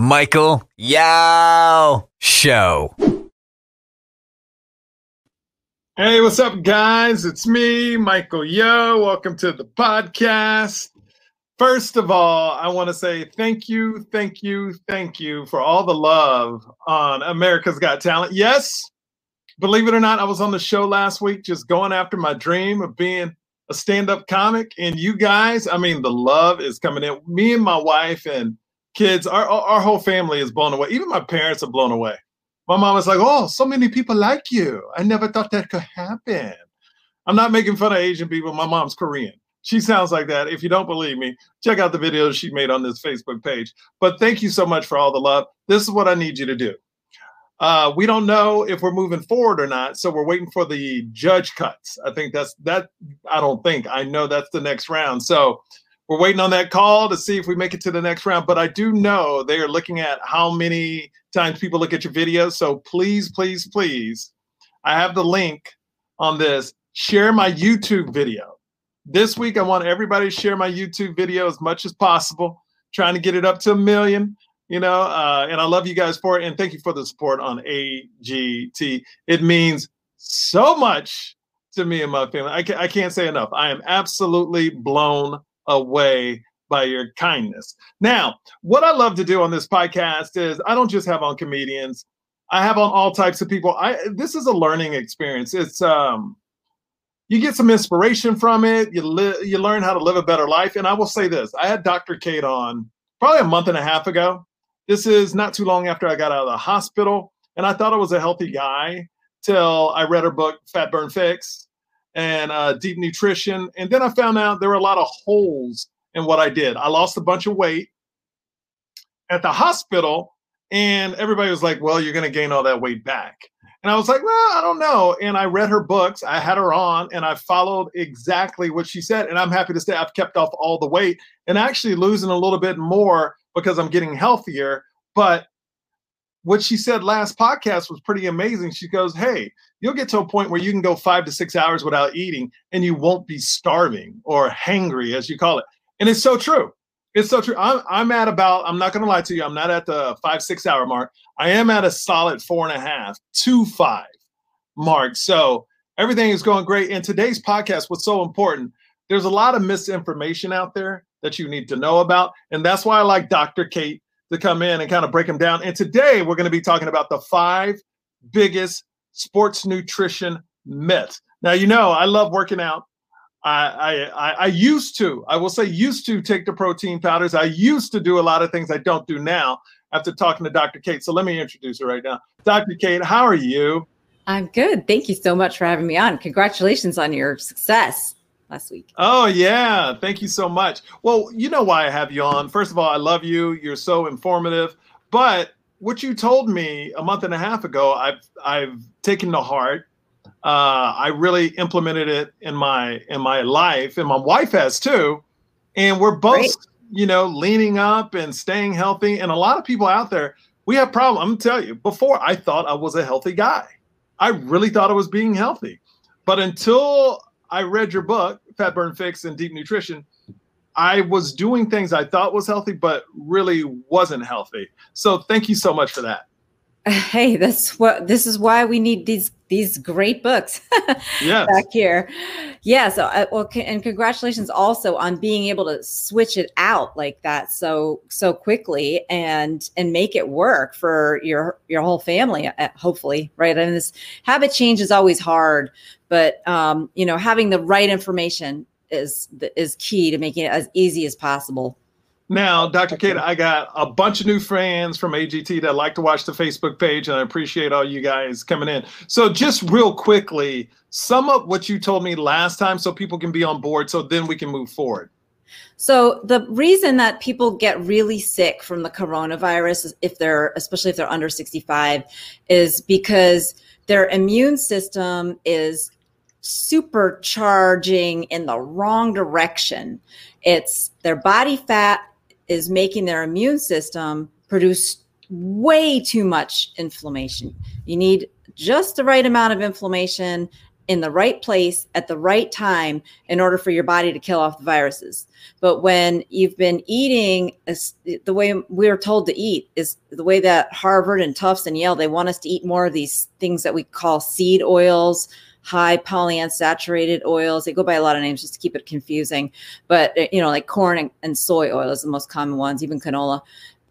Michael Yo Show. Hey, what's up, guys? It's me, Michael Yo. Welcome to the podcast. First of all, I want to say thank you, thank you, thank you for all the love on America's Got Talent. Yes, believe it or not, I was on the show last week just going after my dream of being a stand up comic. And you guys, I mean, the love is coming in. Me and my wife and kids, our, our whole family is blown away. Even my parents are blown away. My mom was like, Oh, so many people like you. I never thought that could happen. I'm not making fun of Asian people. My mom's Korean. She sounds like that. If you don't believe me, check out the videos she made on this Facebook page. But thank you so much for all the love. This is what I need you to do. Uh, we don't know if we're moving forward or not, so we're waiting for the judge cuts. I think that's that. I don't think I know that's the next round. So we're waiting on that call to see if we make it to the next round. But I do know they are looking at how many times people look at your videos. So please, please, please, I have the link on this. Share my YouTube video this week, I want everybody to share my YouTube video as much as possible, trying to get it up to a million, you know, uh, and I love you guys for it. And thank you for the support on AGT. It means so much to me and my family. I, I can't say enough. I am absolutely blown away by your kindness. Now, what I love to do on this podcast is I don't just have on comedians. I have on all types of people. I this is a learning experience. It's um you get some inspiration from it. You li- you learn how to live a better life. And I will say this: I had Dr. Kate on probably a month and a half ago. This is not too long after I got out of the hospital, and I thought I was a healthy guy till I read her book Fat Burn Fix and uh, Deep Nutrition, and then I found out there were a lot of holes in what I did. I lost a bunch of weight at the hospital, and everybody was like, "Well, you're going to gain all that weight back." And I was like, well, I don't know. And I read her books. I had her on and I followed exactly what she said. And I'm happy to say I've kept off all the weight and actually losing a little bit more because I'm getting healthier. But what she said last podcast was pretty amazing. She goes, Hey, you'll get to a point where you can go five to six hours without eating and you won't be starving or hangry, as you call it. And it's so true. It's so true. I'm, I'm at about, I'm not going to lie to you, I'm not at the five, six hour mark. I am at a solid four and a half to five mark. So everything is going great. And today's podcast was so important. There's a lot of misinformation out there that you need to know about. And that's why I like Dr. Kate to come in and kind of break them down. And today we're going to be talking about the five biggest sports nutrition myths. Now, you know, I love working out. I, I I used to, I will say, used to take the protein powders. I used to do a lot of things I don't do now after talking to Dr. Kate. So let me introduce her right now. Dr. Kate, how are you? I'm good. Thank you so much for having me on. Congratulations on your success last week. Oh, yeah. Thank you so much. Well, you know why I have you on. First of all, I love you. You're so informative. But what you told me a month and a half ago, I've I've taken to heart uh, I really implemented it in my in my life, and my wife has too. And we're both, Great. you know, leaning up and staying healthy. And a lot of people out there, we have problems. I'm gonna tell you. Before I thought I was a healthy guy, I really thought I was being healthy. But until I read your book, Fat Burn Fix and Deep Nutrition, I was doing things I thought was healthy, but really wasn't healthy. So thank you so much for that. Hey, that's what this is why we need these these great books yes. back here. Yeah. So, uh, well, and congratulations also on being able to switch it out like that so so quickly and and make it work for your your whole family. Uh, hopefully, right? And this habit change is always hard, but um, you know, having the right information is is key to making it as easy as possible. Now, oh, Dr. Kate, I got a bunch of new fans from AGT that like to watch the Facebook page, and I appreciate all you guys coming in. So, just real quickly, sum up what you told me last time so people can be on board so then we can move forward. So, the reason that people get really sick from the coronavirus, if they're, especially if they're under 65, is because their immune system is supercharging in the wrong direction. It's their body fat is making their immune system produce way too much inflammation. You need just the right amount of inflammation in the right place at the right time in order for your body to kill off the viruses. But when you've been eating the way we are told to eat is the way that Harvard and Tufts and Yale, they want us to eat more of these things that we call seed oils, high polyunsaturated oils. They go by a lot of names just to keep it confusing. But, uh, you know, like corn and, and soy oil is the most common ones, even canola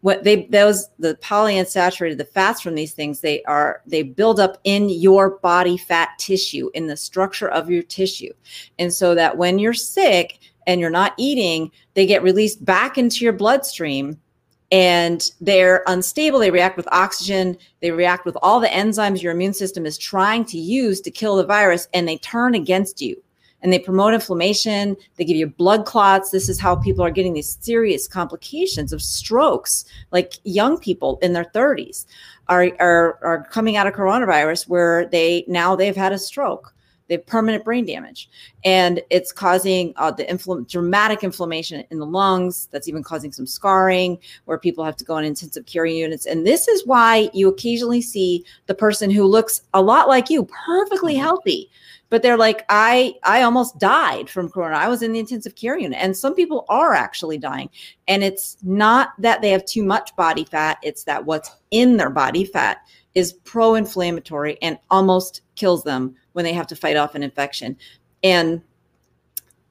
what they those the polyunsaturated the fats from these things they are they build up in your body fat tissue in the structure of your tissue and so that when you're sick and you're not eating they get released back into your bloodstream and they're unstable they react with oxygen they react with all the enzymes your immune system is trying to use to kill the virus and they turn against you and they promote inflammation. They give you blood clots. This is how people are getting these serious complications of strokes, like young people in their 30s are, are, are coming out of coronavirus where they now they've had a stroke. They have permanent brain damage, and it's causing uh, the infl- dramatic inflammation in the lungs. That's even causing some scarring, where people have to go on intensive care units. And this is why you occasionally see the person who looks a lot like you, perfectly mm-hmm. healthy, but they're like i i almost died from corona i was in the intensive care unit and some people are actually dying and it's not that they have too much body fat it's that what's in their body fat is pro-inflammatory and almost kills them when they have to fight off an infection. And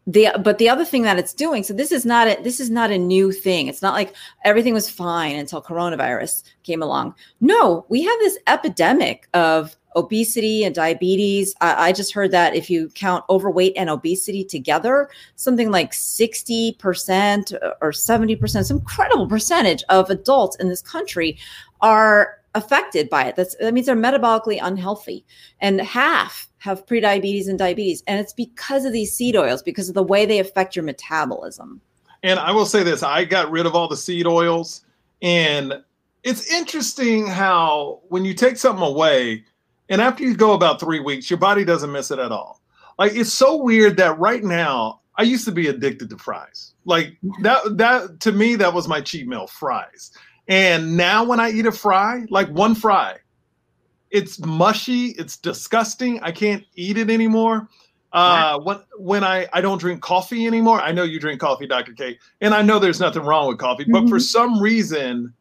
the but the other thing that it's doing so this is not a this is not a new thing. It's not like everything was fine until coronavirus came along. No we have this epidemic of obesity and diabetes. I, I, just heard that if you count overweight and obesity together, something like 60% or 70%, some incredible percentage of adults in this country are affected by it. That's, that means they're metabolically unhealthy. And half have prediabetes and diabetes. And it's because of these seed oils, because of the way they affect your metabolism. And I will say this I got rid of all the seed oils. And it's interesting how when you take something away, and after you go about three weeks, your body doesn't miss it at all. Like it's so weird that right now, I used to be addicted to fries. Like mm-hmm. that that to me, that was my cheat meal, fries. And now when I eat a fry, like one fry, it's mushy, it's disgusting. I can't eat it anymore. Uh, when when I I don't drink coffee anymore. I know you drink coffee, Dr. K, and I know there's nothing wrong with coffee, but mm-hmm. for some reason,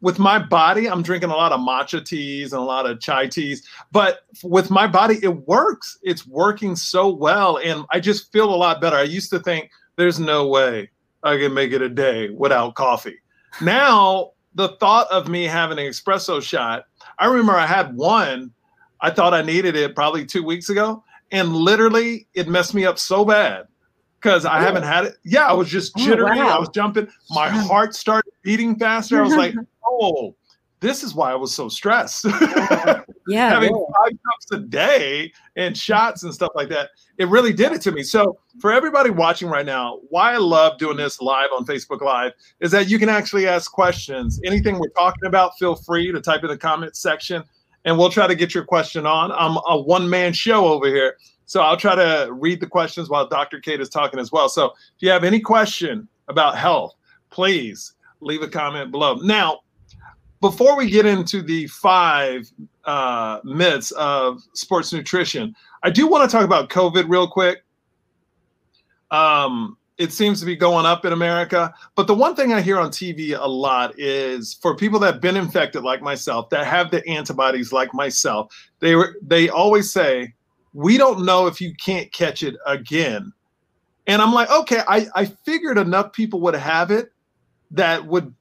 with my body, I'm drinking a lot of matcha teas and a lot of chai teas. But with my body, it works. It's working so well. And I just feel a lot better. I used to think there's no way I can make it a day without coffee. Now, the thought of me having an espresso shot, I remember I had one. I thought I needed it probably two weeks ago. And literally, it messed me up so bad because I haven't had it. Yeah, I was just oh, jittery. Oh, wow. I was jumping. My heart started beating faster. I was like, oh, this is why I was so stressed. yeah. Having five cups a day and shots and stuff like that. It really did it to me. So, for everybody watching right now, why I love doing this live on Facebook Live is that you can actually ask questions. Anything we're talking about, feel free to type in the comment section and we'll try to get your question on. I'm a one man show over here. So, I'll try to read the questions while Dr. Kate is talking as well. So, if you have any question about health, please leave a comment below. Now, before we get into the five uh, myths of sports nutrition, I do want to talk about COVID real quick. Um, it seems to be going up in America. But the one thing I hear on TV a lot is for people that have been infected, like myself, that have the antibodies, like myself, they were they always say, "We don't know if you can't catch it again." And I'm like, okay, I, I figured enough people would have it that would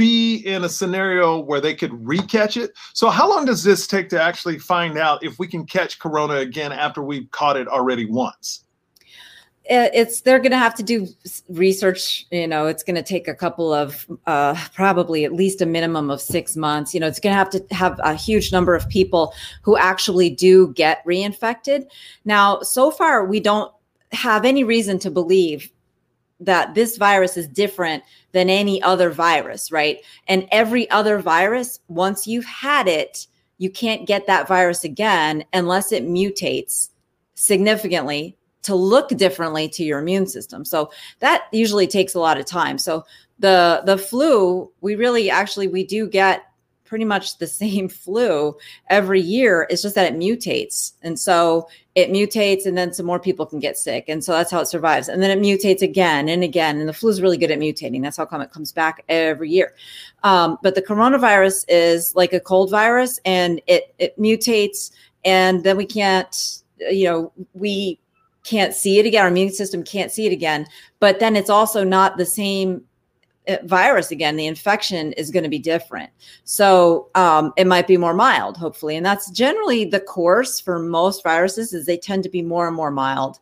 be in a scenario where they could recatch it. So, how long does this take to actually find out if we can catch corona again after we've caught it already once? It's they're going to have to do research. You know, it's going to take a couple of uh, probably at least a minimum of six months. You know, it's going to have to have a huge number of people who actually do get reinfected. Now, so far, we don't have any reason to believe that this virus is different than any other virus, right? And every other virus, once you've had it, you can't get that virus again unless it mutates significantly to look differently to your immune system. So that usually takes a lot of time. So the the flu, we really actually we do get pretty much the same flu every year. It's just that it mutates. And so it mutates and then some more people can get sick. And so that's how it survives. And then it mutates again and again. And the flu is really good at mutating. That's how come it comes back every year. Um, but the coronavirus is like a cold virus and it, it mutates and then we can't, you know, we can't see it again. Our immune system can't see it again. But then it's also not the same virus again the infection is going to be different. So um, it might be more mild hopefully and that's generally the course for most viruses is they tend to be more and more mild.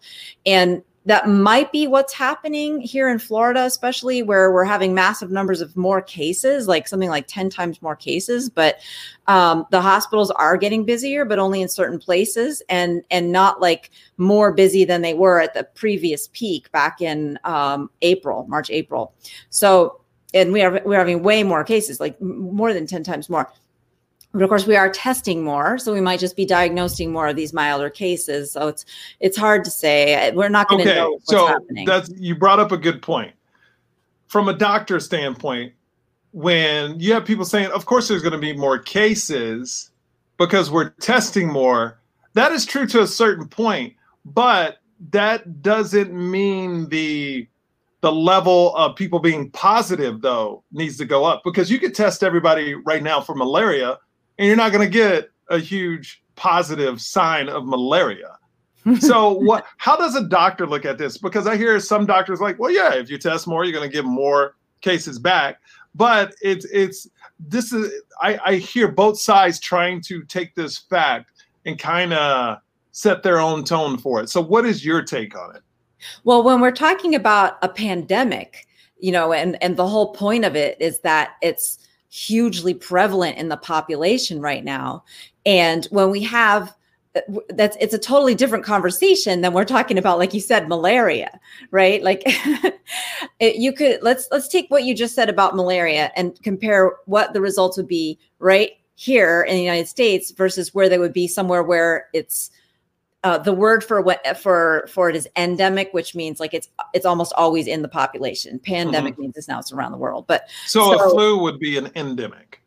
And that might be what's happening here in Florida, especially where we're having massive numbers of more cases, like something like 10 times more cases. But um, the hospitals are getting busier, but only in certain places and and not like more busy than they were at the previous peak back in um, April, March, April. So, and we are we're having way more cases, like more than 10 times more. But of course, we are testing more, so we might just be diagnosing more of these milder cases. So it's it's hard to say. We're not going to okay, know what's so happening. That's you brought up a good point. From a doctor standpoint, when you have people saying, "Of course, there's going to be more cases because we're testing more," that is true to a certain point, but that doesn't mean the the level of people being positive though needs to go up because you could test everybody right now for malaria and you're not going to get a huge positive sign of malaria. so what how does a doctor look at this? Because i hear some doctors like well yeah if you test more you're going to get more cases back. But it's it's this is i i hear both sides trying to take this fact and kind of set their own tone for it. So what is your take on it? Well when we're talking about a pandemic you know and and the whole point of it is that it's hugely prevalent in the population right now. And when we have uh, that's it's a totally different conversation than we're talking about like you said malaria right like it, you could let's let's take what you just said about malaria and compare what the results would be right here in the united states versus where they would be somewhere where it's uh, the word for what for for it is endemic, which means like it's it's almost always in the population. Pandemic mm-hmm. means it's now it's around the world. But so, so a flu would be an endemic.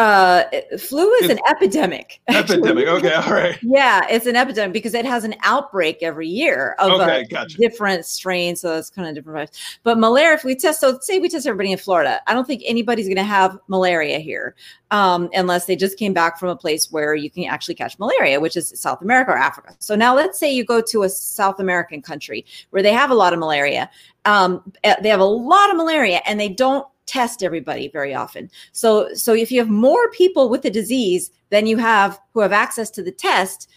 Uh, flu is it's an epidemic. Epidemic. Okay. All right. yeah, it's an epidemic because it has an outbreak every year of okay, gotcha. different strains. So that's kind of different. But malaria, if we test, so say we test everybody in Florida, I don't think anybody's going to have malaria here um, unless they just came back from a place where you can actually catch malaria, which is South America or Africa. So now let's say you go to a South American country where they have a lot of malaria. Um, eh, they have a lot of malaria and they don't test everybody very often. So so if you have more people with the disease than you have who have access to the test,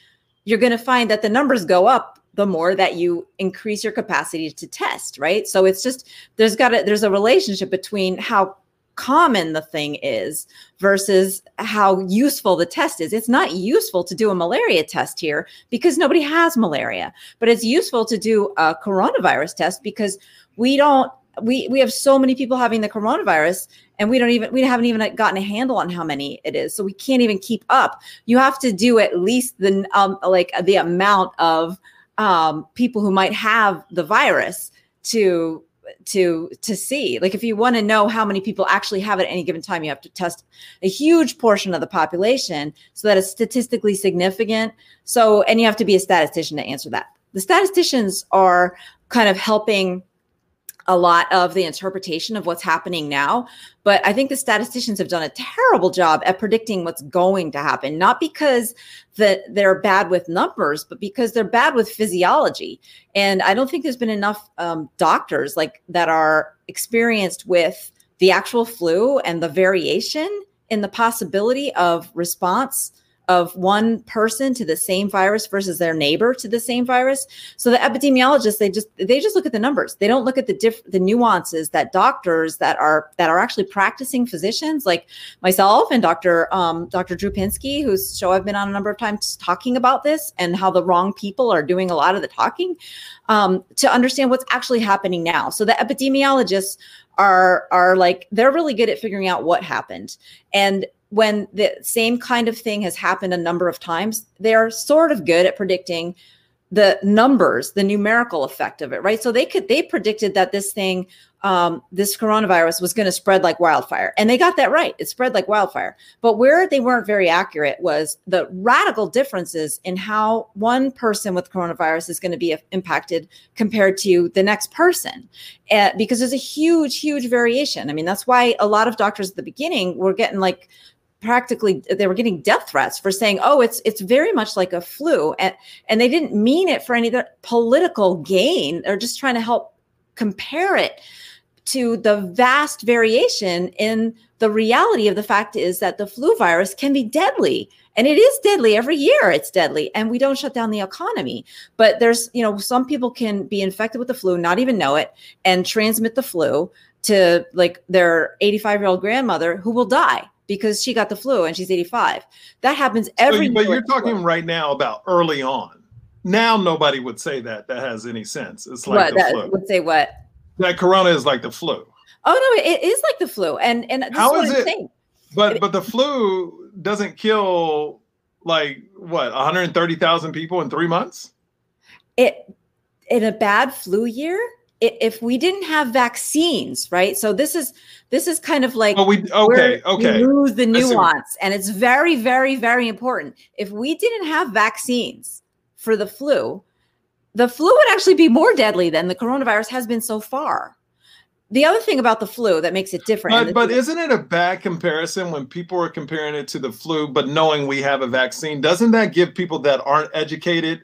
you're going to find that the numbers go up the more that you increase your capacity to test, right? So it's just there's got a there's a relationship between how common the thing is versus how useful the test is. It's not useful to do a malaria test here because nobody has malaria, but it's useful to do a coronavirus test because we don't we we have so many people having the coronavirus and we don't even we haven't even gotten a handle on how many it is. So we can't even keep up. You have to do at least the um like the amount of um people who might have the virus to to to see. Like if you want to know how many people actually have it at any given time you have to test a huge portion of the population so that it's statistically significant. So and you have to be a statistician to answer that. The statisticians are kind of helping a lot of the interpretation of what's happening now. But I think the statisticians have done a terrible job at predicting what's going to happen, not because that they're bad with numbers, but because they're bad with physiology. And I don't think there's been enough um, doctors like that are experienced with the actual flu and the variation in the possibility of response of one person to the same virus versus their neighbor to the same virus. So the epidemiologists they just they just look at the numbers. They don't look at the diff the nuances that doctors that are that are actually practicing physicians like myself and Dr. Um, Dr. Drew Pinsky, whose show I've been on a number of times talking about this and how the wrong people are doing a lot of the talking um, to understand what's actually happening now. So the epidemiologists are are like they're really good at figuring out what happened and when the same kind of thing has happened a number of times, they are sort of good at predicting the numbers, the numerical effect of it, right? So they could they predicted that this thing, um, this coronavirus was going to spread like wildfire, and they got that right. It spread like wildfire. But where they weren't very accurate was the radical differences in how one person with coronavirus is going to be impacted compared to the next person, uh, because there's a huge, huge variation. I mean, that's why a lot of doctors at the beginning were getting like practically they were getting death threats for saying oh it's it's very much like a flu and and they didn't mean it for any political gain. They're just trying to help compare it to the vast variation in the reality of the fact is that the flu virus can be deadly and it is deadly every year it's deadly and we don't shut down the economy. But there's you know some people can be infected with the flu not even know it and transmit the flu to like their 85 year old grandmother who will die because she got the flu and she's 85. That happens every But you're talking flu. right now about early on. Now nobody would say that that has any sense. It's like what, the that flu. Would say what? That corona is like the flu. Oh no, it is like the flu. And and how is, is it? Saying. But but the flu doesn't kill like what 130,000 people in 3 months? It in a bad flu year, if we didn't have vaccines, right? So this is this is kind of like oh, we okay, okay. We lose the nuance, and it's very, very, very important. If we didn't have vaccines for the flu, the flu would actually be more deadly than the coronavirus has been so far. The other thing about the flu that makes it different, but, but isn't it a bad comparison when people are comparing it to the flu, but knowing we have a vaccine? Doesn't that give people that aren't educated?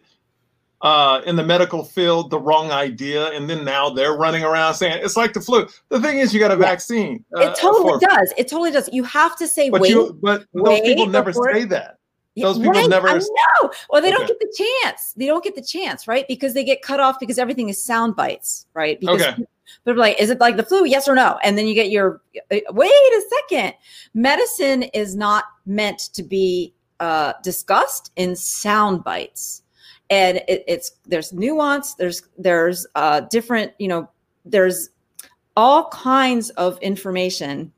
Uh, in the medical field the wrong idea, and then now they're running around saying it's like the flu. The thing is, you got a yeah. vaccine. Uh, it totally does. It totally does. You have to say but wait. You, but those people never before. say that. Those people right, never. No, well, they okay. don't get the chance. They don't get the chance, right? Because they get cut off because everything is sound bites, right? Because okay. But like, is it like the flu? Yes or no? And then you get your uh, wait a second. Medicine is not meant to be uh, discussed in sound bites and it, it's there's nuance there's there's uh different you know there's all kinds of information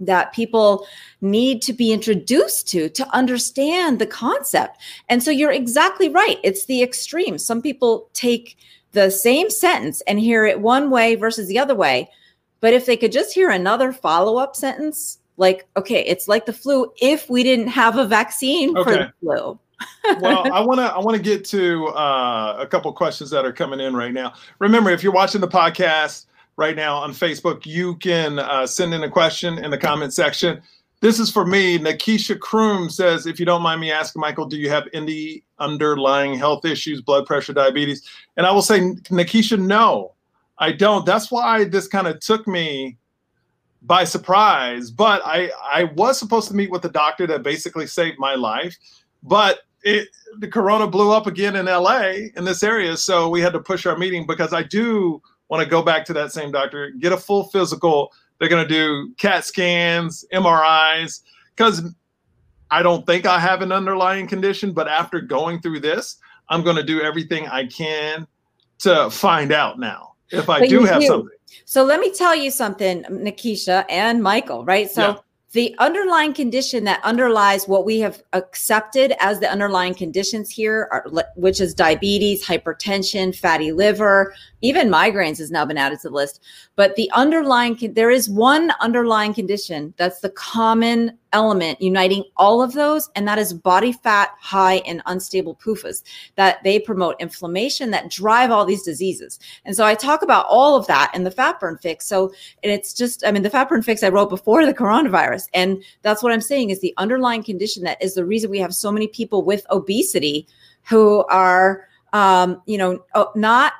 that people need to be introduced to to understand the concept. And so you're exactly right. It's the extreme. Some people take the same sentence and hear it one way versus the other way. But if they could just hear another follow-up sentence like okay it's like the flu if we didn't have a vaccine okay. for the flu well, I want to I want to get to uh, a couple questions that are coming in right now. Remember, if you're watching the podcast right now on Facebook, you can uh, send in a question in the comment section. This is for me. Nakisha Kroom says, if you don't mind me asking, Michael, do you have any underlying health issues, blood pressure, diabetes? And I will say, Nakisha, no, I don't. That's why this kind of took me by surprise. But I I was supposed to meet with a doctor that basically saved my life but it, the corona blew up again in LA in this area, so we had to push our meeting because I do want to go back to that same doctor, get a full physical. They're going to do CAT scans, MRIs, because I don't think I have an underlying condition. But after going through this, I'm going to do everything I can to find out now if I but do have do. something. So let me tell you something, Nakisha and Michael, right? So yeah the underlying condition that underlies what we have accepted as the underlying conditions here, are, which is diabetes, hypertension, fatty liver, even migraines has now been added to the list. But the underlying, there is one underlying condition that's the common element uniting all of those, and that is body fat high and unstable PUFAs that they promote inflammation that drive all these diseases. And so I talk about all of that in the fat burn fix. So, and it's just, I mean, the fat burn fix I wrote before the coronavirus. And that's what I'm saying is the underlying condition that is the reason we have so many people with obesity who are, um, you know, uh, not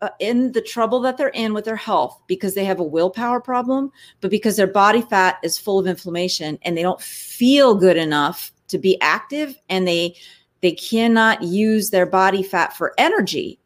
uh, in the trouble that they're in with their health because they have a willpower problem, but because their body fat is full of inflammation and they don't feel good enough to be active and they they cannot use their body fat for energy.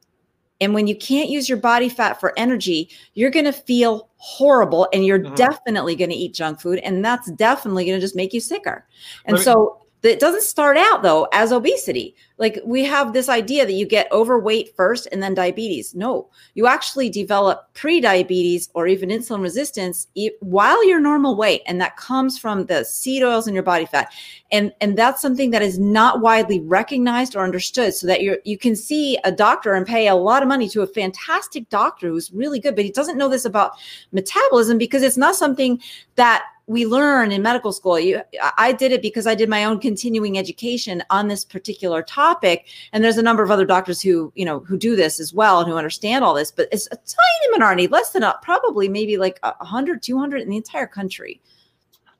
And when you can't use your body fat for energy, you're going to feel horrible and you're mm-hmm. definitely going to eat junk food and that's definitely going to just make you sicker. And so That doesn't start out though as obesity. Like we have this idea that you get overweight first and then diabetes. No, you actually develop pre-diabetes or even insulin resistance while you're normal weight, and that comes from the seed oils in your body fat, and and that's something that is not widely recognized or understood. So that you you can see a doctor and pay a lot of money to a fantastic doctor who's really good, but he doesn't know this about metabolism because it's not something that we learn in medical school. You, I did it because I did my own continuing education on this particular topic, and there's a number of other doctors who, you know, who do this as well and who understand all this. But it's a tiny minority, less than a, probably maybe like 100, 200 in the entire country.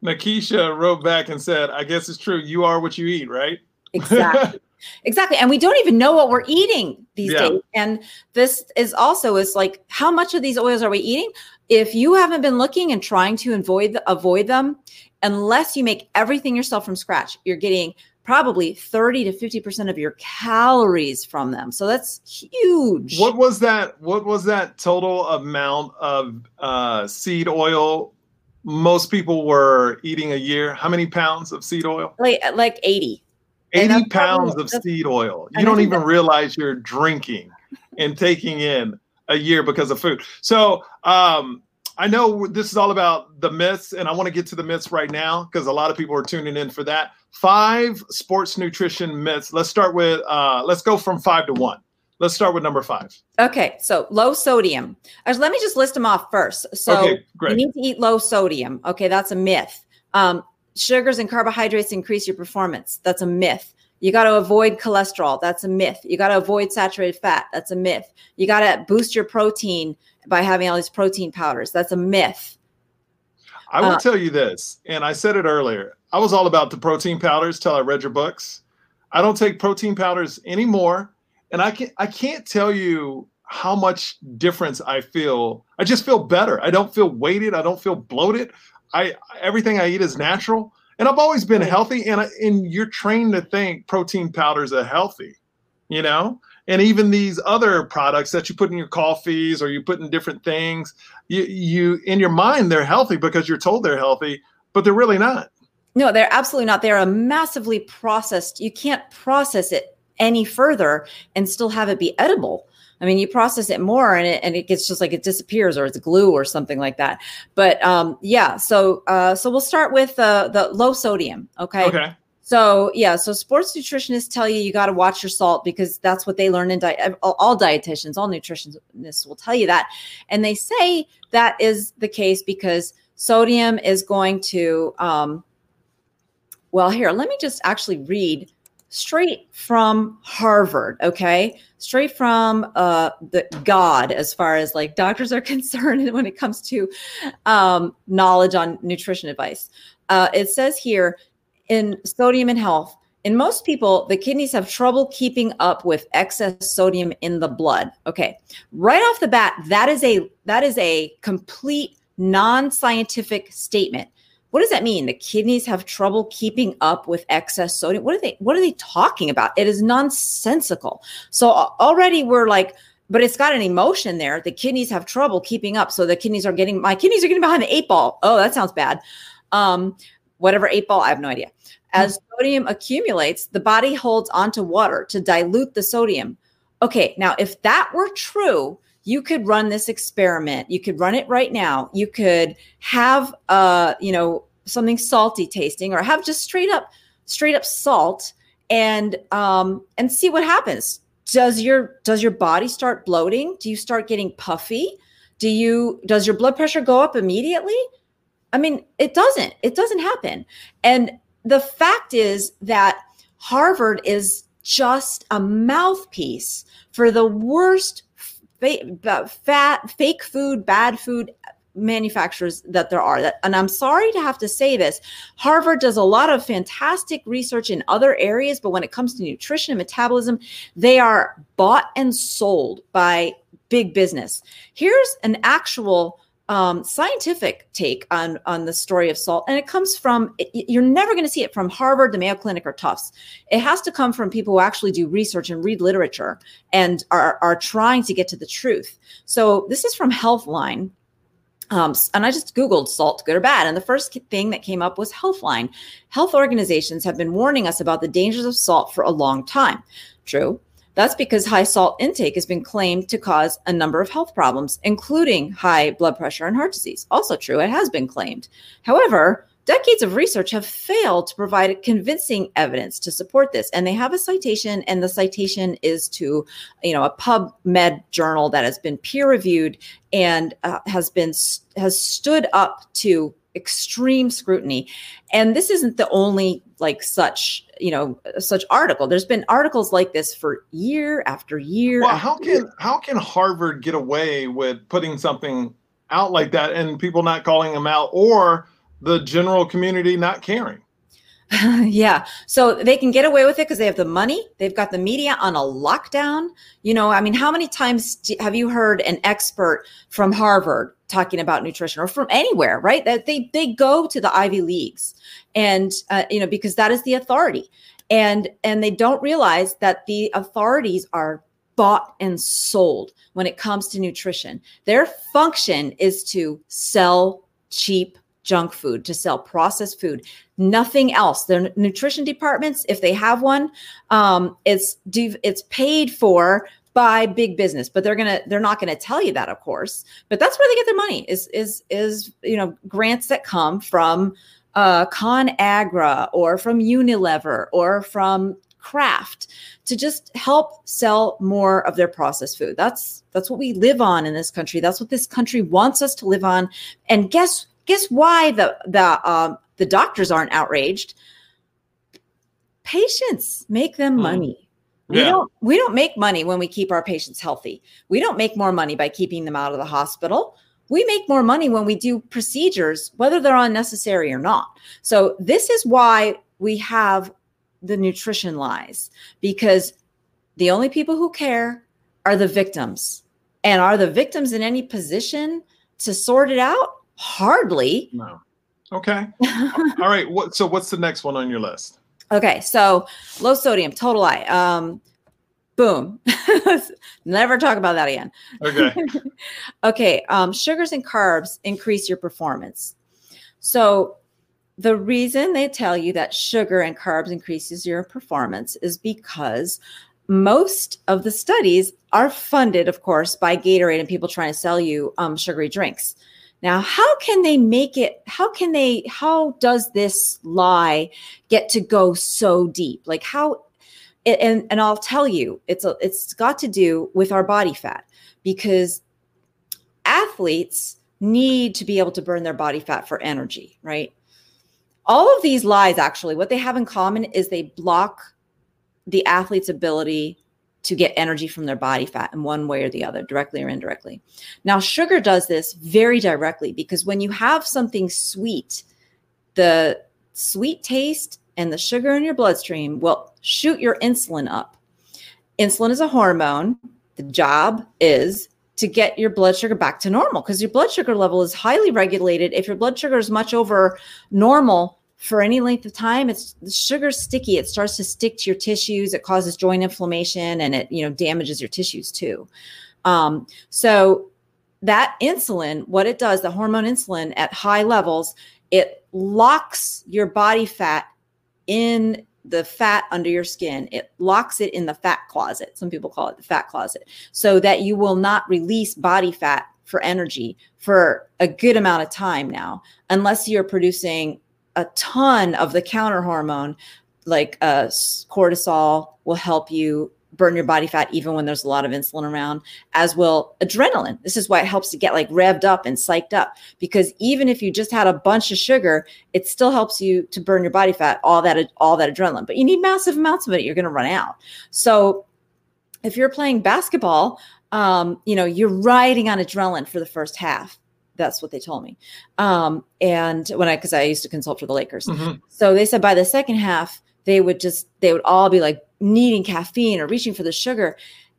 Nakisha wrote back and said, "I guess it's true. You are what you eat, right?" Exactly. exactly and we don't even know what we're eating these yeah. days and this is also is like how much of these oils are we eating if you haven't been looking and trying to avoid avoid them unless you make everything yourself from scratch you're getting probably 30 to 50% of your calories from them. So that's huge. What was that what was that total amount of uh, seed oil most people were eating a year? How many pounds of seed oil? Like like 80 80 pounds of seed oil. You don't even realize you're drinking and taking in a year because of food. So um, I know this is all about the myths, and I want to get to the myths right now because a lot of people are tuning in for that. Five sports nutrition myths. Let's start with. Uh, let's go from five to one. Let's start with number five. Okay, so low sodium. Let me just list them off first. So okay, you need to eat low sodium. Okay, that's a myth. Um, sugars and carbohydrates increase your performance. That's a myth. You got to avoid cholesterol. That's a myth. You got to avoid saturated fat. That's a myth. You got to boost your protein by having all these protein powders. That's a myth. I will uh, tell you this, and I said it earlier. I was all about the protein powders till I read your books. I don't take protein powders anymore, and I can I can't tell you how much difference I feel. I just feel better. I don't feel weighted. I don't feel bloated. I everything I eat is natural and I've always been healthy, and and you're trained to think protein powders are healthy, you know. And even these other products that you put in your coffees or you put in different things, you you in your mind they're healthy because you're told they're healthy, but they're really not. No, they're absolutely not. They're a massively processed. You can't process it any further and still have it be edible. I mean, you process it more and it, and it gets just like it disappears or it's glue or something like that. But um, yeah, so uh, so we'll start with uh, the low sodium. Okay. Okay. So yeah, so sports nutritionists tell you you got to watch your salt because that's what they learn in diet. All dietitians, all nutritionists will tell you that, and they say that is the case because sodium is going to. Um, well, here, let me just actually read straight from Harvard, okay? Straight from uh, the God, as far as like doctors are concerned when it comes to um, knowledge on nutrition advice. Uh, it says here in sodium and health, in most people, the kidneys have trouble keeping up with excess sodium in the blood. Okay, right off the bat, that is a that is a complete non-scientific statement what does that mean? The kidneys have trouble keeping up with excess sodium. What are they what are they talking about? It is nonsensical. So already we're like but it's got an emotion there. The kidneys have trouble keeping up. So the kidneys are getting my kidneys are getting behind the eight ball. Oh, that sounds bad. Um, whatever eight ball, I have no idea. As mm-hmm. sodium accumulates, the body holds onto water to dilute the sodium. Okay, now if that were true, you could run this experiment. You could run it right now. You could have uh, you know, something salty tasting or have just straight up straight up salt and um and see what happens. Does your does your body start bloating? Do you start getting puffy? Do you does your blood pressure go up immediately? I mean, it doesn't. It doesn't happen. And the fact is that Harvard is just a mouthpiece for the worst fat, fake food, bad food manufacturers that there are and i'm sorry to have to say this harvard does a lot of fantastic research in other areas but when it comes to nutrition and metabolism they are bought and sold by big business. Here's an actual um, scientific take on on the story of salt, and it comes from you're never going to see it from Harvard, the Mayo Clinic, or Tufts. It has to come from people who actually do research and read literature and are are trying to get to the truth. So this is from Healthline. Um, and I just Googled salt, good or bad. And the first thing that came up was Healthline. Health organizations have been warning us about the dangers of salt for a long time. True. That's because high salt intake has been claimed to cause a number of health problems, including high blood pressure and heart disease. Also true, it has been claimed. However, decades of research have failed to provide convincing evidence to support this and they have a citation and the citation is to you know a pubmed journal that has been peer reviewed and uh, has been has stood up to extreme scrutiny and this isn't the only like such you know such article there's been articles like this for year after year well after how can year. how can harvard get away with putting something out like that and people not calling them out or the general community not caring. yeah. So they can get away with it because they have the money. They've got the media on a lockdown. You know, I mean, how many times have you heard an expert from Harvard talking about nutrition or from anywhere, right? That they they go to the Ivy Leagues, and uh, you know because that is the authority, and and they don't realize that the authorities are bought and sold when it comes to nutrition. Their function is to sell cheap junk food, to sell processed food, nothing else. Their nutrition departments, if they have one, um, it's it's paid for by big business, but they're gonna they're not gonna tell you that, of course. But that's where they get their money is is is you know grants that come from uh, ConAgra or from Unilever or from Kraft to just help sell more of their processed food. That's that's what we live on in this country. That's what this country wants us to live on. And guess guess why the the um, the doctors aren't outraged? Patients make them hmm. money. We yeah. don't we don't make money when we keep our patients healthy. We don't make more money by keeping them out of the hospital. We make more money when we do procedures, whether they're unnecessary or not. So this is why we have the nutrition lies because the only people who care are the victims. And are the victims in any position to sort it out? Hardly. No. Okay. All right. What? So what's the next one on your list? Okay. So low sodium, total eye. Um, boom. Never talk about that again. Okay. okay. Um, sugars and carbs increase your performance. So the reason they tell you that sugar and carbs increases your performance is because most of the studies are funded, of course, by Gatorade and people trying to sell you um, sugary drinks. Now, how can they make it? How can they? How does this lie get to go so deep? Like how? And and I'll tell you, it's a, it's got to do with our body fat because athletes need to be able to burn their body fat for energy, right? All of these lies, actually, what they have in common is they block the athlete's ability to get energy from their body fat in one way or the other, directly or indirectly. Now, sugar does this very directly because when you have something sweet, the sweet taste and the sugar in your bloodstream will shoot your insulin up. Insulin is a hormone. The job is to get your blood sugar back to normal because your blood sugar level is highly regulated. If your blood sugar is much over normal, for any length of time it's the sugar's sticky. It starts to stick to your tissues. It causes joint inflammation and it you know damages your tissues too. Um, so that insulin what it does the hormone insulin at high levels it locks your body fat in the fat under your skin. It locks it in the fat closet. Some people call it the fat closet. So that you will not release body fat for energy for a good amount of time now unless you're producing a ton of the counter hormone like uh, cortisol will help you burn your body fat even when there's a lot of insulin around as will adrenaline. This is why it helps to get like revved up and psyched up because even if you just had a bunch of sugar it still helps you to burn your body fat all that all that adrenaline. But you need massive amounts of it you're going to run out. So if you're playing basketball um, you know you're riding on adrenaline for the first half that's what they told me. Um, and when I, because I used to consult for the Lakers, mm-hmm. so they said by the second half they would just they would all be like needing caffeine or reaching for the sugar,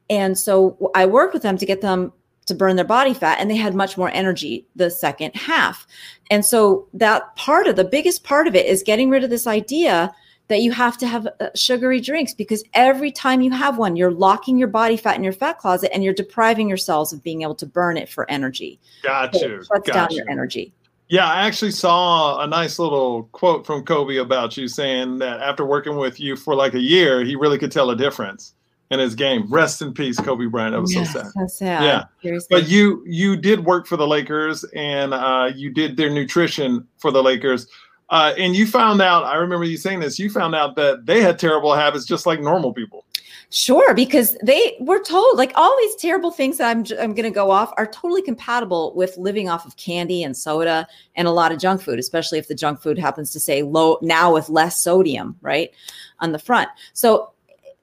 and so I worked with them to get them to burn their body fat, and they had much more energy the second half. And so that part of the biggest part of it is getting rid of this idea that you have to have uh, sugary drinks because every time you have one, you're locking your body fat in your fat closet and you're depriving your cells of being able to burn it for energy. Got so you. Shuts down you. your energy. Yeah, I actually saw a nice little quote from Kobe about you saying that after working with you for like a year, he really could tell a difference in his game. Rest in peace, Kobe Bryant. That was yes, so sad. So sad. Yeah, Seriously. but you you did work for the Lakers and uh, you did their nutrition for the Lakers. Uh, and you found out, I remember you saying this, you found out that they had terrible habits just like normal people. Sure, because they were told like all these terrible things that I'm I'm going to go off are totally compatible with living off of candy and soda and a lot of junk food, especially if the junk food happens to say low now with less sodium, right, on the front. So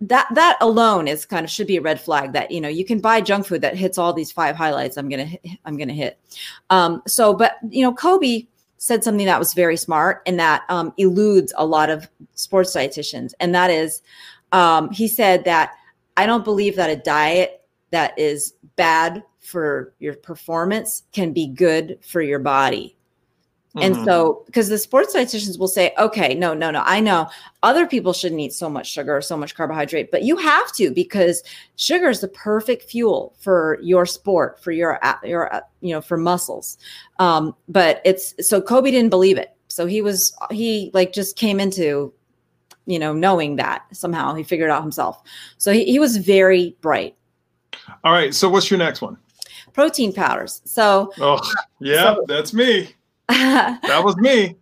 that that alone is kind of should be a red flag that you know you can buy junk food that hits all these five highlights. I'm gonna I'm gonna hit. Um, so, but you know, Kobe said something that was very smart and that um, eludes a lot of sports dietitians, and that is um, he said that I don't believe that a diet that is bad for your performance can be good for your body. Mm-hmm. And so, because the sports dietitians will say, okay, no, no, no, I know other people shouldn't eat so much sugar or so much carbohydrate, but you have to because sugar is the perfect fuel for your sport, for your, your, you know, for muscles. Um, but it's so Kobe didn't believe it. So he was, he like just came into you know, knowing that somehow he figured out himself. So he, he was very bright. All right. So what's your next one? Protein powders. So, oh, yeah, so, that's me. that was me.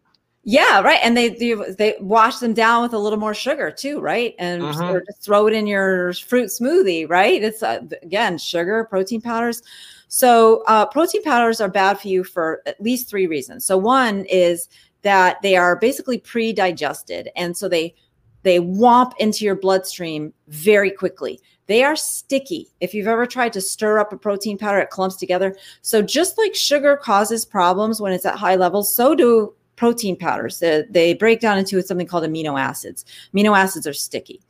Yeah, right. And they they, they wash them down with a little more sugar too, right? And mm-hmm. just throw it in your fruit smoothie, right? It's uh, again sugar, protein powders. So uh, protein powders are bad for you for at least three reasons. So one is that they are basically pre-digested, and so they they womp into your bloodstream very quickly. They are sticky. If you've ever tried to stir up a protein powder, it clumps together. So, just like sugar causes problems when it's at high levels, so do protein powders. They, they break down into something called amino acids. Amino acids are sticky.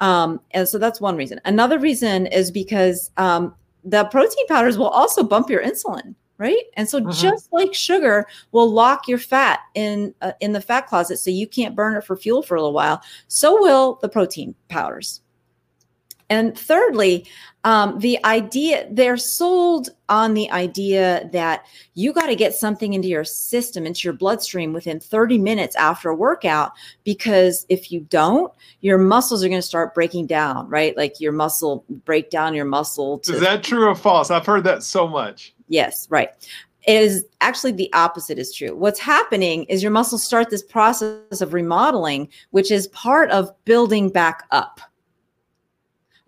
Um, and so that's one reason. Another reason is because um, the protein powders will also bump your insulin right and so mm-hmm. just like sugar will lock your fat in uh, in the fat closet so you can't burn it for fuel for a little while so will the protein powders and thirdly um, the idea they're sold on the idea that you got to get something into your system into your bloodstream within 30 minutes after a workout because if you don't your muscles are going to start breaking down right like your muscle break down your muscle to- is that true or false i've heard that so much Yes, right. It is actually the opposite is true. What's happening is your muscles start this process of remodeling, which is part of building back up.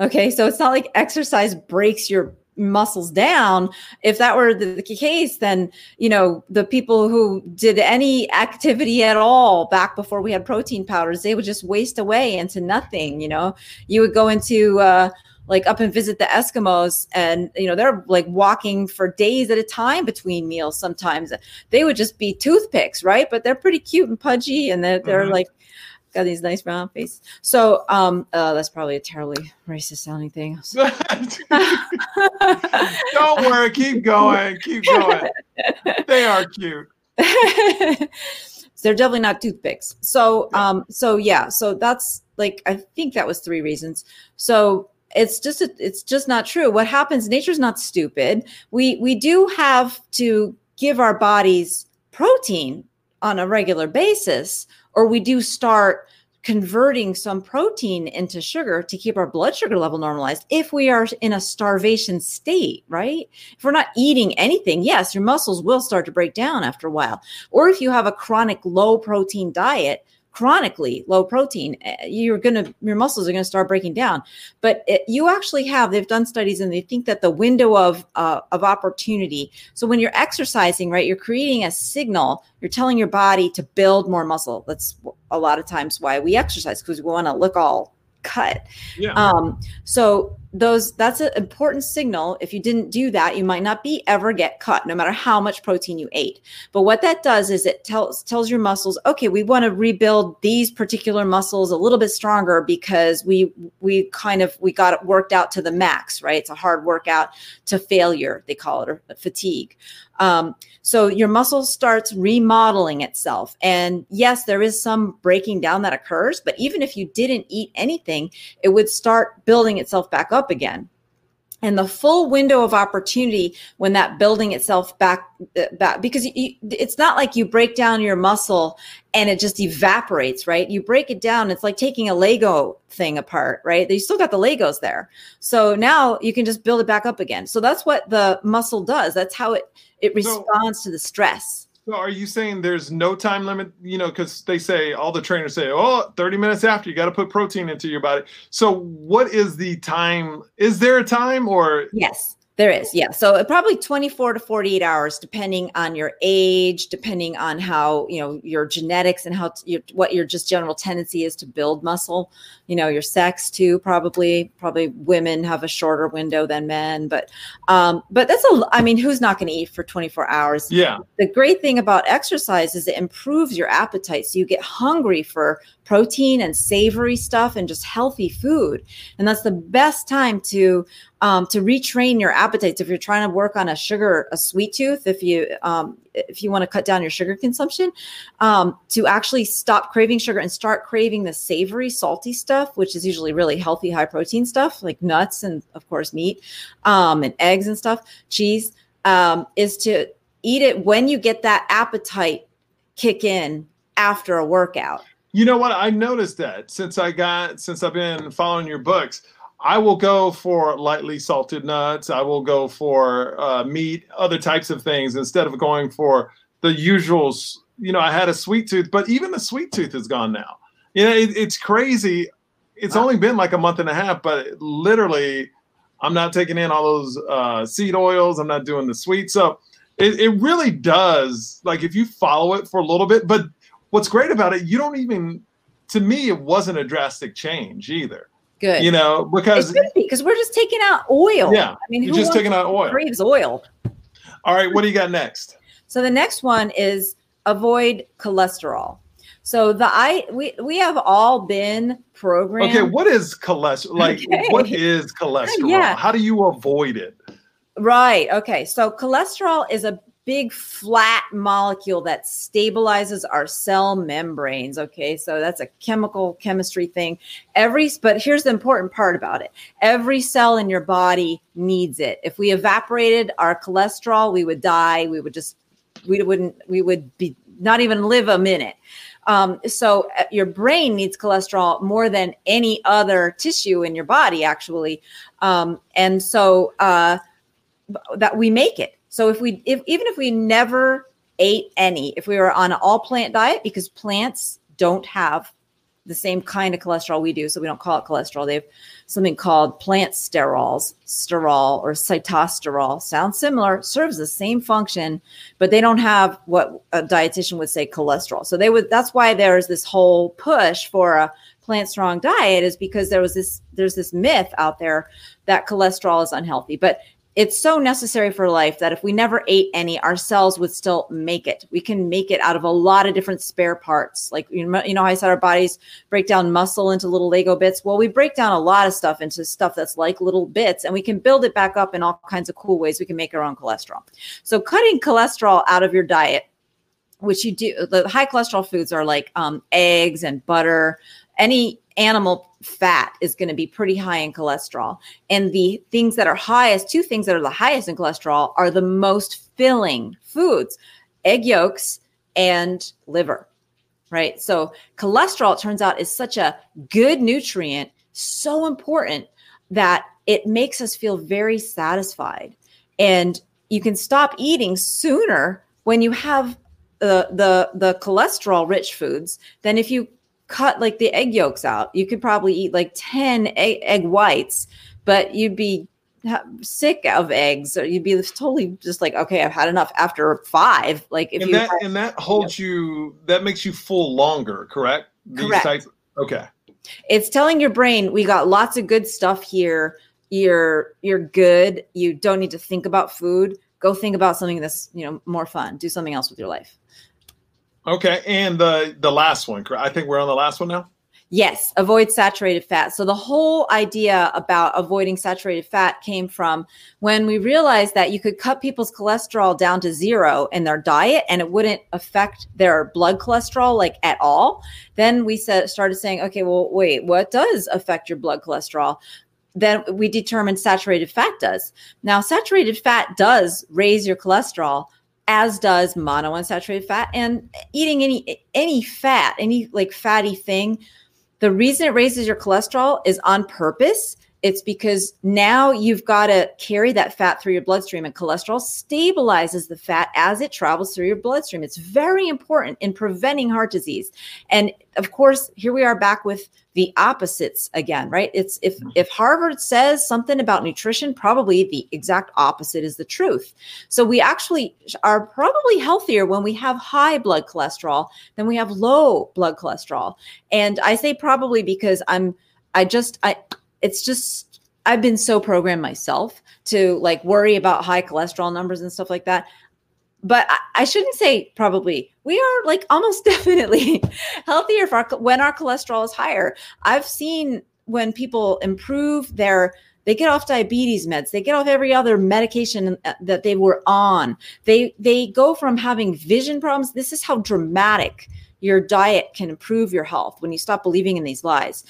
Okay, so it's not like exercise breaks your muscles down. If that were the, case, then you know the people who did any activity at all back before we had protein powders, they would just waste away into nothing. You know, you would go into uh, like up and visit the Eskimos and you know they're like walking for days at a time between meals sometimes they would just be toothpicks right but they're pretty cute and pudgy and they're, they're mm-hmm. like got these nice round faces. So um uh, that's probably a terribly racist sounding thing. Don't worry. Keep going. Keep going. They are cute. They're definitely not toothpicks. So um so yeah. So that's like i think that was three reasons. So it's just it's just not true. What happens nature's not stupid. We we do have to give our bodies protein on a regular basis or we do start converting some protein into sugar to keep our blood sugar level normalized if we are in a starvation state, right? If we're not eating anything, yes, your muscles will start to break down after a while. Or if you have a chronic low protein diet, chronically low protein, eh, you're going to, your muscles are going to start breaking down. But it, you actually have, they've done studies and they think that the window of, uh, of opportunity. So when you're exercising, right, you're creating a signal, you're telling your body to build more muscle. That's a lot of times why we exercise because we want to look all cut. Yeah. Um, so those that's an important signal if you didn't do that you might not be ever get cut no matter how much protein you ate but what that does is it tells tells your muscles okay we want to rebuild these particular muscles a little bit stronger because we we kind of we got it worked out to the max right it's a hard workout to failure they call it or fatigue um, so your muscle starts remodeling itself. And yes, there is some breaking down that occurs, but even if you didn't eat anything, it would start building itself back up again. And the full window of opportunity when that building itself back uh, back because you, it's not like you break down your muscle and it just evaporates right? You break it down it's like taking a lego thing apart right? You still got the legos there. So now you can just build it back up again. So that's what the muscle does. That's how it it responds so, to the stress so are you saying there's no time limit? You know, because they say all the trainers say, oh, 30 minutes after you got to put protein into your body. So what is the time? Is there a time or? Yes. There is, yeah. So probably 24 to 48 hours, depending on your age, depending on how, you know, your genetics and how, t- your, what your just general tendency is to build muscle, you know, your sex too, probably, probably women have a shorter window than men, but, um, but that's a, I mean, who's not going to eat for 24 hours? Yeah. The great thing about exercise is it improves your appetite. So you get hungry for protein and savory stuff and just healthy food. And that's the best time to um, to retrain your appetites if you're trying to work on a sugar a sweet tooth if you um, if you want to cut down your sugar consumption um, to actually stop craving sugar and start craving the savory salty stuff which is usually really healthy high protein stuff like nuts and of course meat um, and eggs and stuff cheese um, is to eat it when you get that appetite kick in after a workout you know what i noticed that since i got since i've been following your books I will go for lightly salted nuts. I will go for uh, meat, other types of things instead of going for the usuals. You know, I had a sweet tooth, but even the sweet tooth is gone now. You know, it, it's crazy. It's only been like a month and a half, but literally, I'm not taking in all those uh, seed oils. I'm not doing the sweet. So it, it really does. Like if you follow it for a little bit, but what's great about it, you don't even. To me, it wasn't a drastic change either Good. You know, because because we're just taking out oil. Yeah. I mean, you're just taking out oil. Craves oil. All right. What do you got next? So the next one is avoid cholesterol. So the I we we have all been programmed. Okay, what is cholesterol? Like, okay. what is cholesterol? Yeah. How do you avoid it? Right. Okay. So cholesterol is a big flat molecule that stabilizes our cell membranes okay? So that's a chemical chemistry thing. Every but here's the important part about it. Every cell in your body needs it. If we evaporated our cholesterol we would die. We would just we wouldn't we would be not even live a minute. Um, so uh, your brain needs cholesterol more than any other tissue in your body actually. Um, and so uh, that we make it so if we if even if we never ate any, if we were on an all plant diet, because plants don't have the same kind of cholesterol we do, so we don't call it cholesterol. They have something called plant sterols, sterol or sitosterol. Sounds similar, serves the same function, but they don't have what a dietitian would say cholesterol. So they would. That's why there's this whole push for a plant strong diet is because there was this there's this myth out there that cholesterol is unhealthy but it's so necessary for life that if we never ate any, our cells would still make it. We can make it out of a lot of different spare parts. Like, you know, know I said our bodies break down muscle into little Lego bits. Well, we break down a lot of stuff into stuff that's like little bits, and we can build it back up in all kinds of cool ways. We can make our own cholesterol. So, cutting cholesterol out of your diet, which you do, the high cholesterol foods are like um, eggs and butter, any animal fat is going to be pretty high in cholesterol. And the things that are highest, two things that are the highest in cholesterol are the most filling foods egg yolks and liver, right? So, cholesterol, it turns out, is such a good nutrient, so important that it makes us feel very satisfied. And you can stop eating sooner when you have the the the cholesterol rich foods than if you cut like the egg yolks out. You could probably eat like 10 egg, egg whites, but you'd be sick of eggs or you'd be totally just like okay i've had enough after five like if and you that have, and that holds you, know. you that makes you full longer correct These correct types, okay it's telling your brain we got lots of good stuff here you're you're good. You don't need to think about food. Go think about something that's you know more fun. Do something else with your life. Okay, and the the last one. I think we're on the last one now. Yes, avoid saturated fat. So the whole idea about avoiding saturated fat came from when we realized that you could cut people's cholesterol down to zero in their diet and it wouldn't affect their blood cholesterol like at all. Then we said started saying, okay, well, wait, what does affect your blood cholesterol? Then we determined saturated fat does. Now, saturated fat does raise your cholesterol, as does monounsaturated fat and eating any any fat any like fatty thing the reason it raises your cholesterol is on purpose. It's because now you've got to carry that fat through your bloodstream, and cholesterol stabilizes the fat as it travels through your bloodstream. It's very important in preventing heart disease. And of course, here we are back with the opposites again, right? It's if mm-hmm. if Harvard says something about nutrition, probably the exact opposite is the truth. So we actually are probably healthier when we have high blood cholesterol than we have low blood cholesterol. And I say probably because I'm I just I it's just I've been so programmed myself to like worry about high cholesterol numbers and stuff like that. But I, shouldn't say probably. We are like almost definitely healthier our, when our cholesterol is higher. I've seen when people improve their they get off diabetes meds. They get off every other medication uh, that they were on. They they go from having vision problems. This is how dramatic your diet can improve your health when you stop believing in these lies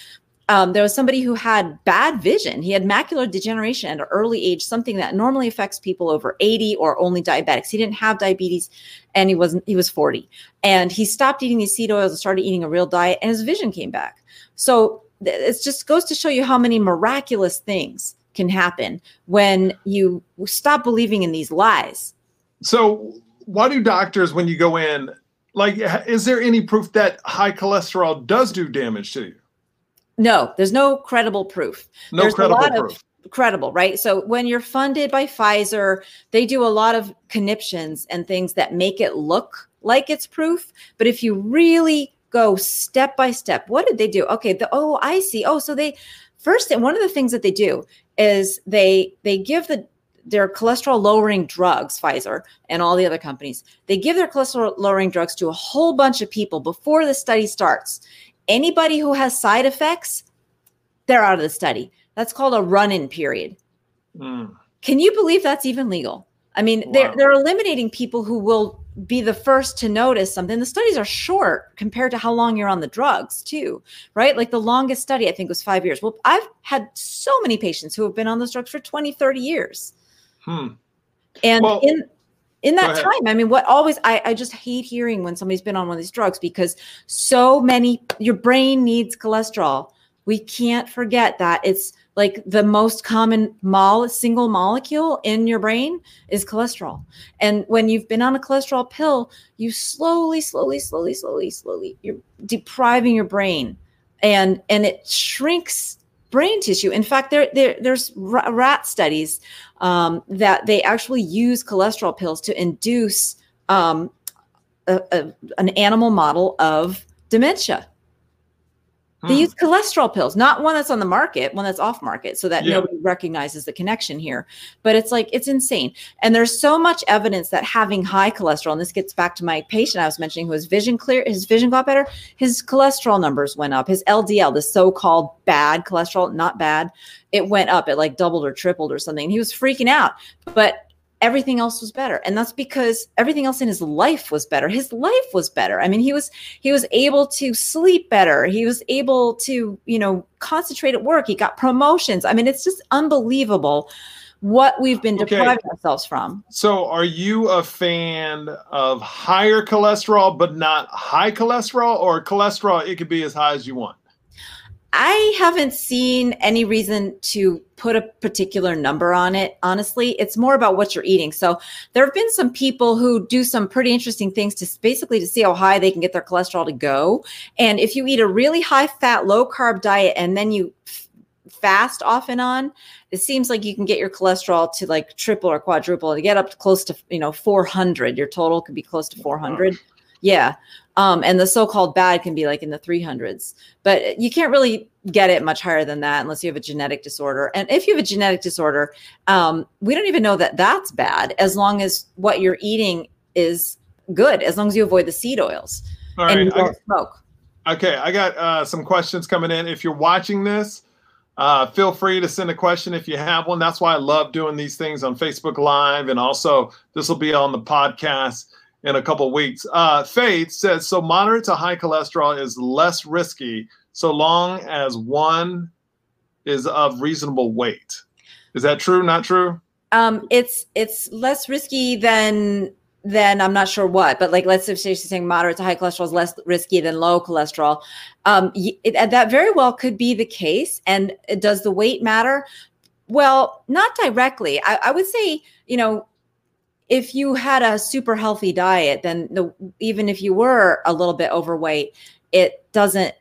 um, there was somebody who had bad vision. He had macular degeneration at an early age, something that normally affects people over 80 or only diabetics. He didn't have diabetes and he wasn't, he was 40. And he stopped eating these seed oils and started eating a real diet, and his vision came back. So it just goes to show you how many miraculous things can happen when you stop believing in these lies. So, why do doctors, when you go in, like, is there any proof that high cholesterol does do damage to you? No, there's no credible proof. No there's credible proof. credible, right? So when you're funded by Pfizer, they do a lot of conniptions and things that make it look like it's proof. But if you really go step by step, what did they do? Okay, the oh, I see. Oh, so they first and one of the things that they do is they they give the their cholesterol lowering drugs, Pfizer and all the other companies, they give their cholesterol lowering drugs to a whole bunch of people before the study starts anybody who has side effects, they're out of the study. That's called a run in period. Mm. Can you believe that's even legal? I mean, wow. they're, they're eliminating people who will be the first to notice something. The studies are short compared to how long you're on the drugs, too, right? Like the longest study, I think, was five years. Well, I've had so many patients who have been on those drugs for 20, 30 years. Hmm. And well, in in that time i mean what always I, I just hate hearing when somebody's been on one of these drugs because so many your brain needs cholesterol. We can't forget that. It's like the most common mol single molecule in your brain is cholesterol. And when you've been on a cholesterol pill you slowly slowly slowly slowly slowly you're depriving your brain and and it shrinks brain tissue. In fact, there, there there's rat studies um, that they actually use cholesterol pills to induce um, a, a, an animal model of dementia. They hmm. use cholesterol pills, not one that's on the market, one that's off market, so that yeah. nobody recognizes the connection here. But it's like it's insane. And there's so much evidence that having high cholesterol, and this gets back to my patient I was mentioning who was vision clear, his vision got better, his cholesterol numbers went up, his LDL, the so-called bad cholesterol, not bad, it went up, it like doubled or tripled or something. he was freaking out. But everything else was better. And that's because everything else in his life was better. His life was better. I mean he was he was able to sleep better. He was able to you know concentrate at work. He got promotions. I mean it's just unbelievable what we've been depriving okay. ourselves from. So are you a fan of higher cholesterol but not high cholesterol? Or cholesterol it could be as high as you want I haven't seen any reason to put a particular number on it. Honestly, it's more about what you're eating. So there have been some people who do some pretty interesting things to basically to see how high they can get their cholesterol to go. And if you eat a really high fat, low carb diet and then you fast off and on, it seems like you can get your cholesterol to like triple or quadruple to get up to close to, you know, 400. Your total could be close to 400. Yeah. Um, and the so-called bad can be like in the 300s, but you can't really get it much higher than that unless you have a genetic disorder. And if you have a genetic disorder, um, we don't even know that that's bad as long as what you're eating is good, as long as you avoid the seed oils All and right. you don't smoke. okay, I got uh, some questions coming in. If you're watching this, uh, feel free to send a question if you have one. That's why I love doing these things on Facebook Live, and also this will be on the podcast in a couple weeks. Uh, Faith says so moderate to high cholesterol is less risky so long as one is of reasonable weight. Is that true? Not true? Um, it's it's less risky than than I'm not sure what, but like let's say she's saying moderate to high cholesterol is less risky than low cholesterol. Um, it, that very well could be the case. And does the weight matter? Well, not directly. I, I would say, you know, if you had a super healthy diet, then the, even if you were a little bit overweight, it doesn't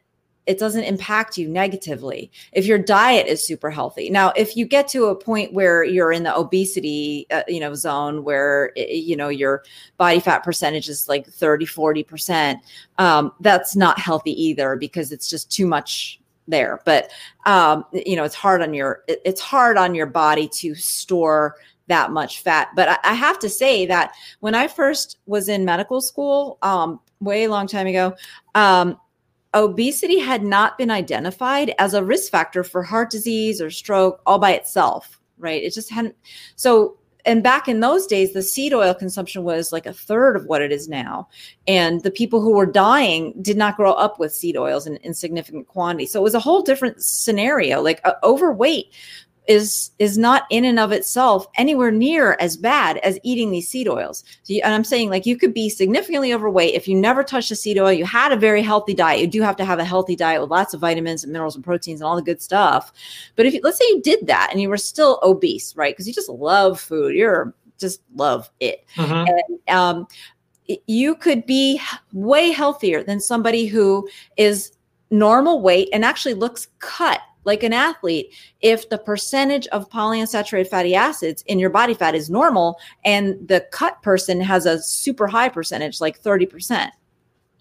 it doesn't impact you negatively. If your diet is super healthy. Now if you get to a point where you're in the obesity uh, you know zone where you know your body fat percentage is like 30 40% um, that's not healthy either because it's just too much there. But um, you know it's hard on your it's hard on your body to store that much fat but I, have to say that when i first was in medical school um, way long time ago um, obesity had not been identified as a risk factor for heart disease or stroke all by itself, right? It just hadn't. So, and back in those days, the seed oil consumption was like a third of what it is now. And the people who were dying did not grow up with seed oils in, in significant quantity. So it was a whole different scenario. Like uh, overweight is is not in and of itself anywhere near as bad as eating these seed oils. So you, and I'm saying like you could be significantly overweight if you never touched a seed oil, you had a very healthy diet. You do have to have a healthy diet with lots of vitamins and minerals and proteins and all the good stuff. But if you, let's say you did that and you were still obese, right? Because you just love food, you're just love it. Mm-hmm. And um, you could be way healthier than somebody who is normal weight and actually looks cut like an athlete if the percentage of polyunsaturated fatty acids in your body fat is normal and the cut person has a super high percentage like 30%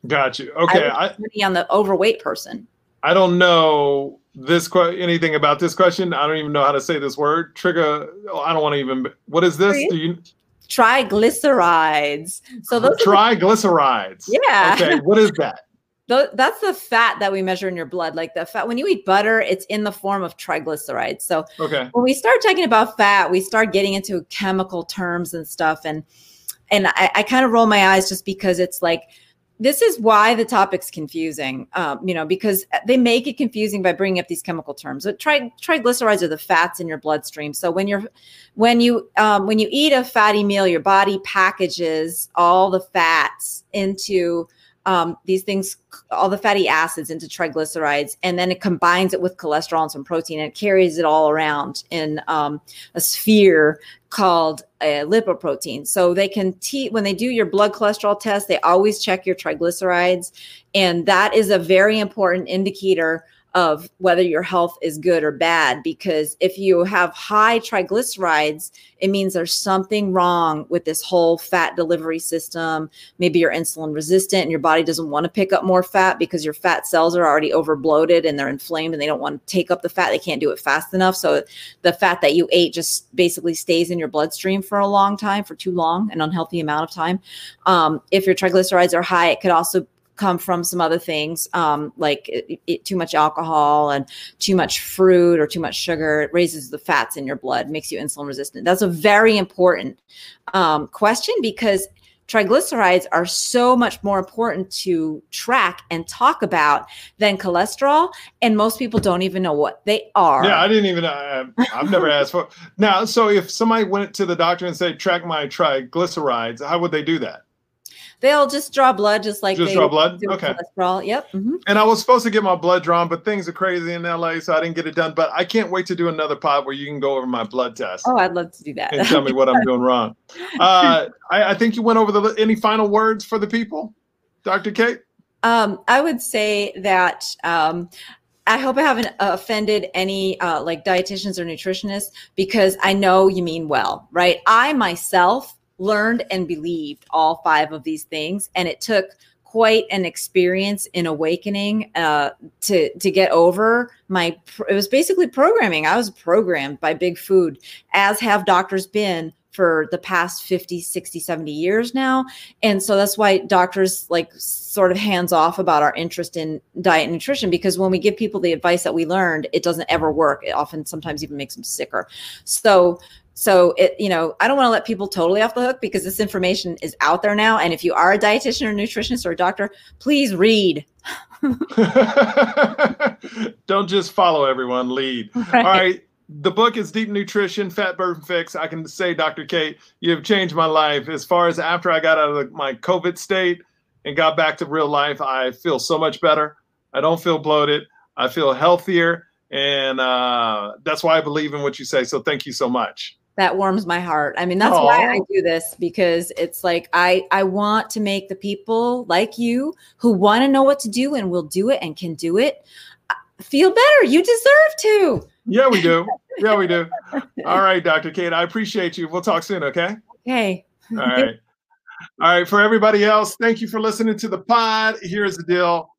got you. Okay I I, on the overweight person. I don't know this que- anything about this question. I don't even know how to say this word. Trigger oh, i don't want to even what is this? Do you triglycerides. So those triglycerides. Yeah. Okay what is that that's the fat that we measure in your blood. Like the fat, when you eat butter, it's in the form of triglycerides. So okay. when we start talking about fat, we start getting into chemical terms and stuff. And and I, I kind of roll my eyes just because it's like this is why the topic's confusing. Um, you know, because they make it confusing by bringing up these chemical terms. But tri- triglycerides are the fats in your bloodstream. So when you're when you um, when you eat a fatty meal, your body packages all the fats into um, these things, all the fatty acids into triglycerides, and then it combines it with cholesterol and some protein and it carries it all around in um, a sphere called a lipoprotein. So they can, te- when they do your blood cholesterol test, they always check your triglycerides. And that is a very important indicator of whether your health is good or bad. Because if you have high triglycerides, it means there's something wrong with this whole fat delivery system. Maybe you're insulin resistant and your body doesn't want to pick up more fat because your fat cells are already over bloated and they're inflamed and they don't want to take up the fat. They can't do it fast enough. So the fat that you ate just basically stays in your bloodstream for a long time, for too long, an unhealthy amount of time. Um, if your triglycerides are high, it could also come from some other things um, like it, it, too much alcohol and too much fruit or too much sugar. It raises the fats in your blood, makes you insulin resistant. That's a very important um, question because triglycerides are so much more important to track and talk about than cholesterol and most people don't even know what they are yeah i didn't even uh, i've never asked for now so if somebody went to the doctor and said track my triglycerides how would they do that They'll just draw blood, just like just they draw blood. do Okay. Cholesterol. Yep. Mm-hmm. And I was supposed to get my blood drawn, but things are crazy in LA, so I didn't get it done. But I can't wait to do another pod where you can go over my blood test. Oh, I'd love to do that. and tell me what I'm doing wrong. Uh, I, I, think you went over the any final words for the people, Dr. Cate. Um, I would say that. Um, I hope I haven't offended any uh, like dietitians or nutritionists because I know you mean well, right? I myself learned and believed all five of these things. And it took quite an experience in awakening uh, to to get over my. It was basically programming. I was programmed by big food, as have doctors been for the past 50 60 70 years now and so that's why doctors like sort of hands off about our interest in diet and nutrition because when we give people the advice that we learned it doesn't ever work it often sometimes even makes them sicker so so it you know i don't want to let people totally off the hook because this information is out there now and if you are a dietitian or nutritionist or a doctor please read don't just follow everyone lead right. all right the book is Deep Nutrition, Fat Burn Fix. I can say, Dr. Cate, you have changed my life. As far as after I got out of my COVID state and got back to real life, I feel so much better. I don't feel bloated. I feel healthier. And uh, that's why I believe in what you say. So thank you so much. That warms my heart. I mean, that's Aww. why I do this because it's like I I want to make the people like you who want to know what to do and will do it and can do it uh, feel better. You deserve to. Yeah, we do. Yeah, we do. All right, Dr. Cate, I appreciate you. We'll talk soon, okay? Okay. All right. All right. For everybody else, thank you for listening to the pod. Here's the deal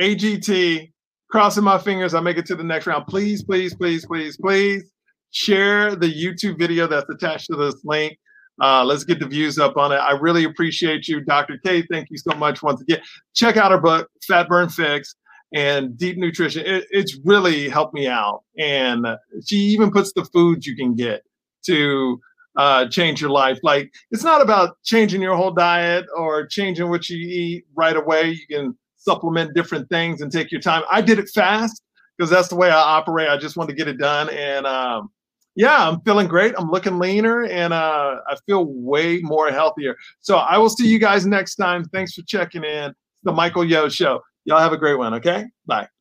AGT, crossing my fingers, I make it to the next round. Please, please, please, please, please share the YouTube video that's attached to this link. Uh, let's get the views up on it. I really appreciate you, Dr. K. Thank you so much once again. Check out our book, Fat Burn Fix and deep nutrition. It, it's really helped me out. And she even puts the foods you can get to uh, change your life. Like it's not about changing your whole diet or changing what you eat right away. You can supplement different things and take your time. I did it fast because that's the way I operate. I just want to get it done. And um, yeah, I'm feeling great. I'm looking leaner and uh, I feel way more healthier. So I will see you guys next time. Thanks for checking in. the Michael Yo Show. Y'all have a great one. Okay. Bye.